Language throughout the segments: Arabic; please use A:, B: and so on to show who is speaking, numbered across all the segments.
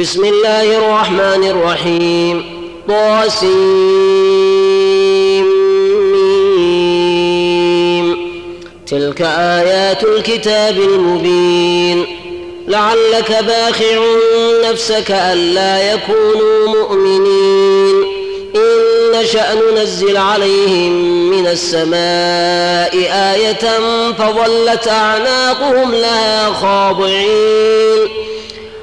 A: بسم الله الرحمن الرحيم. طاسيم. تلك آيات الكتاب المبين. لعلك باخع نفسك ألا يكونوا مؤمنين. إن نشأ ننزل عليهم من السماء آية فظلت أعناقهم لها خاضعين.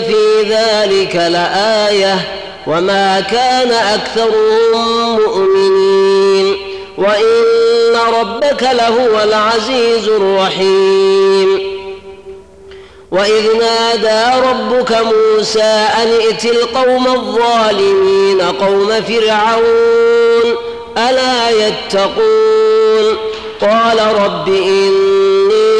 A: في ذلك لآية وما كان أكثرهم مؤمنين وإن ربك لهو العزيز الرحيم وإذ نادى ربك موسى أن ائت القوم الظالمين قوم فرعون ألا يتقون قال رب إني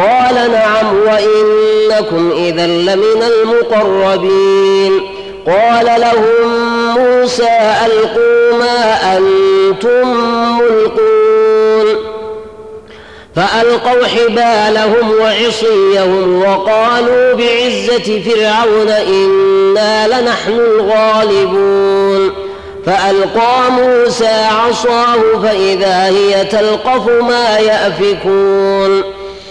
A: قال نعم وإنكم إذا لمن المقربين. قال لهم موسى ألقوا ما أنتم ملقون. فألقوا حبالهم وعصيهم وقالوا بعزة فرعون إنا لنحن الغالبون. فألقى موسى عصاه فإذا هي تلقف ما يأفكون.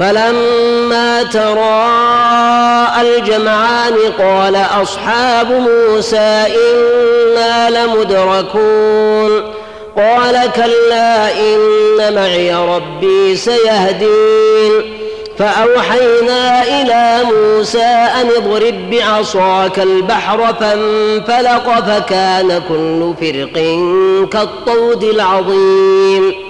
A: فلما تراءى الجمعان قال أصحاب موسى إنا لمدركون قال كلا إن معي ربي سيهدين فأوحينا إلى موسى أن اضرب بعصاك البحر فانفلق فكان كل فرق كالطود العظيم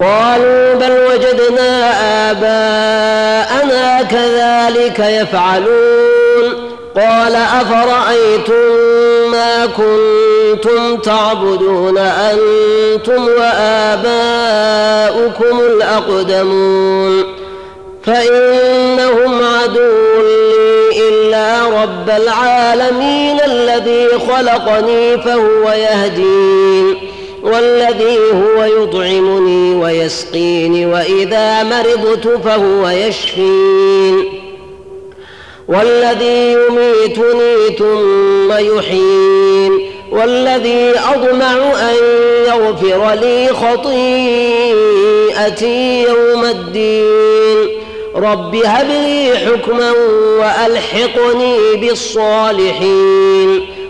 A: قالوا بل وجدنا آباءنا كذلك يفعلون. قال أفرأيتم ما كنتم تعبدون؟ أنتم وآباؤكم الأقدمون. فإنهم عدو لي إلا رب العالمين الذي خلقني فهو يهدين. والذي هو يطعمني ويسقيني وإذا مرضت فهو يشفين. والذي يميتني ثم يحيين. والذي أطمع أن يغفر لي خطيئتي يوم الدين. رب هب لي حكما وألحقني بالصالحين.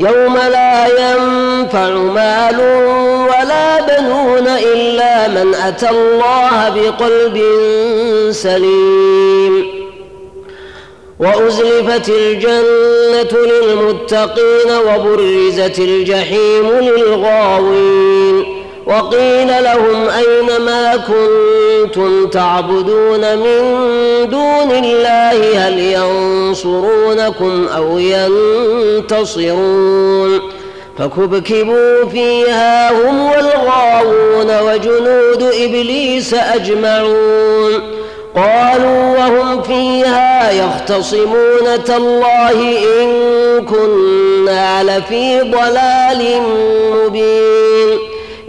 A: يوم لا ينفع مال ولا بنون إلا من أتى الله بقلب سليم. وأزلفت الجنة للمتقين وبرزت الجحيم للغاوين. وقيل لهم أين ما كنتم تعبدون من دون الله؟ هل ينصرونكم أو ينتصرون؟ فكبكبوا فيها هم والغاوون وجنود إبليس أجمعون. قالوا وهم فيها يختصمون تالله إن كنا لفي ضلال مبين.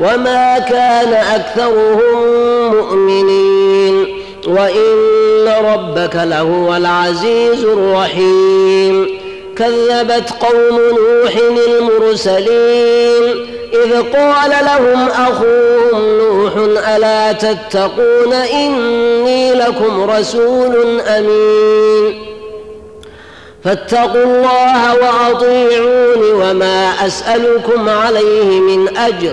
A: وما كان أكثرهم مؤمنين وإن ربك لهو العزيز الرحيم كذبت قوم نوح المرسلين إذ قال لهم أخوهم نوح ألا تتقون إني لكم رسول أمين فاتقوا الله وأطيعون وما أسألكم عليه من أجر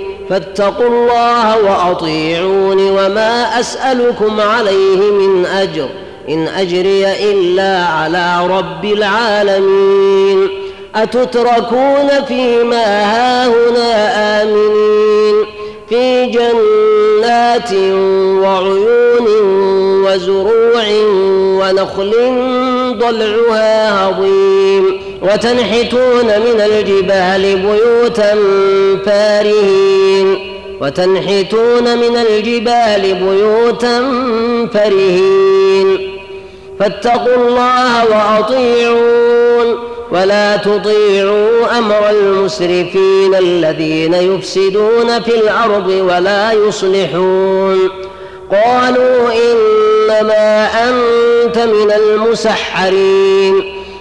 A: فاتقوا الله وأطيعون وما أسألكم عليه من أجر إن أجري إلا على رب العالمين. أتتركون فيما هاهنا آمنين. في جنات وعيون وزروع ونخل ضلعها هضيم. وتنحتون من الجبال بيوتا فارهين. وتنحتون من الجبال بيوتا فرهين فاتقوا الله وأطيعون. ولا تطيعوا أمر المسرفين الذين يفسدون في الأرض ولا يصلحون. قالوا إنما أنت من المسحرين.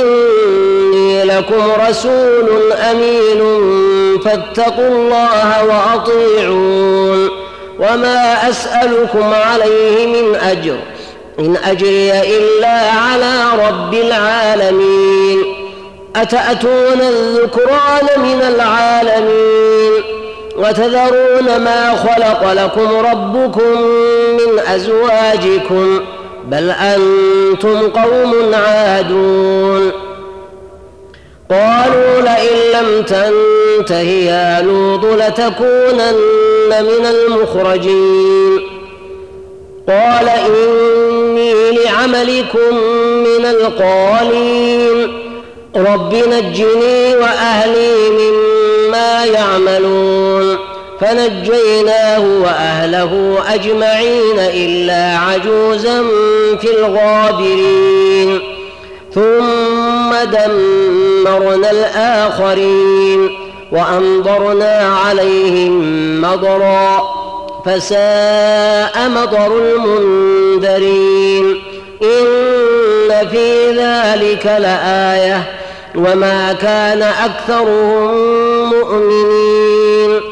A: إني لكم رسول أمين فاتقوا الله وأطيعون. وما أسألكم عليه من أجر إن أجري إلا على رب العالمين. أتأتون الذكران من العالمين؟ وتذرون ما خلق لكم ربكم من أزواجكم. بل أنتم قوم عادون. قالوا لئن لم تنته يا لوط لتكونن من المخرجين. قال إني لعملكم من القالين. رب نجني وأهلي مما يعملون. فنجيناه وأهله أجمعين إلا عجوزا في الغابرين. ثم دمرنا الآخرين وأمطرنا عليهم مطرا فساء مطر المنذرين. إن في ذلك لآية وما كان أكثرهم مؤمنين.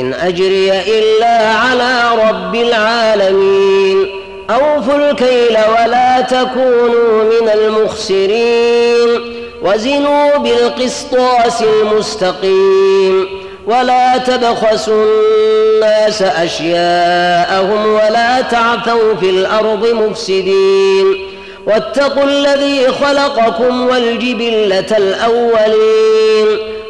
A: إن أجري إلا على رب العالمين. أوفوا الكيل ولا تكونوا من المخسرين. وزنوا بالقسطاس المستقيم. ولا تبخسوا الناس أشياءهم ولا تعثوا في الأرض مفسدين. واتقوا الذي خلقكم والجبلة الأولين.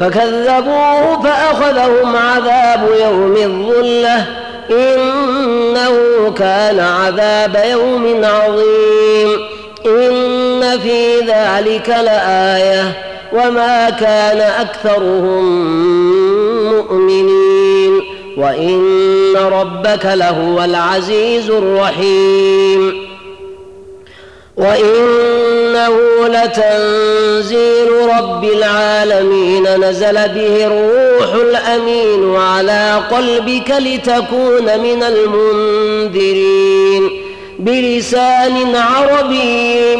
A: فكذبوه فأخذهم عذاب يوم الظلة. إنه كان عذاب يوم عظيم. إن في ذلك لآية. وما كان أكثرهم مؤمنين. وإن ربك لهو العزيز الرحيم. وإنه لتنزيل رب العالمين نزل به الروح الامين على قلبك لتكون من المنذرين بلسان عربي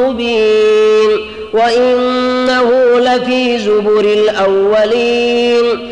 A: مبين وانه لفي زبر الاولين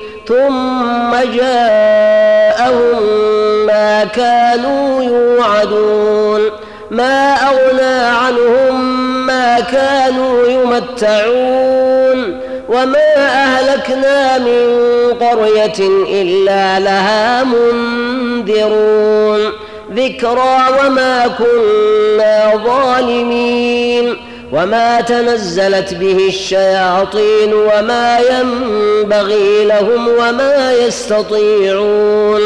A: ثم جاءهم ما كانوا يوعدون. ما أغنى عنهم ما كانوا يمتعون. وما أهلكنا من قرية إلا لها منذرون. ذكرى وما كنا ظالمين. وما تنزلت به الشياطين وما ينبغي لهم وما يستطيعون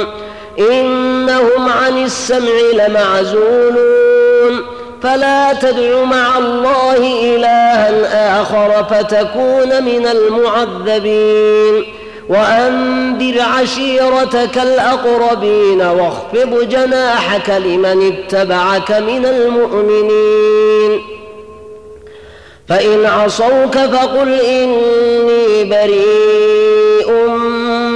A: إنهم عن السمع لمعزولون فلا تدع مع الله إلها آخر فتكون من المعذبين وأنذر عشيرتك الأقربين واخفض جناحك لمن اتبعك من المؤمنين فإن عصوك فقل إني بريء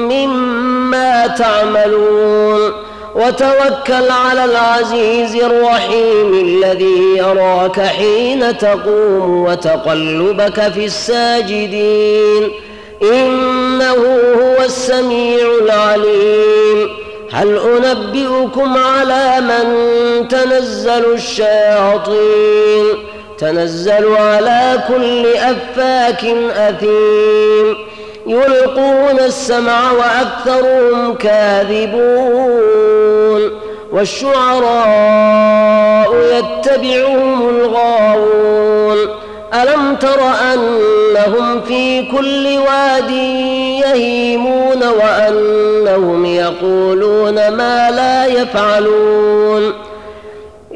A: مما تعملون وتوكل على العزيز الرحيم الذي يراك حين تقوم وتقلبك في الساجدين. إنه هو السميع العليم. هل أنبئكم على من تنزل الشياطين؟ تنزل على كل أفاك أثيم. يلقون السمع وأكثرهم كاذبون. والشعراء يتبعهم الغاوون. ألم تر أنهم في كل واد يهيمون وأنهم يقولون ما لا يفعلون.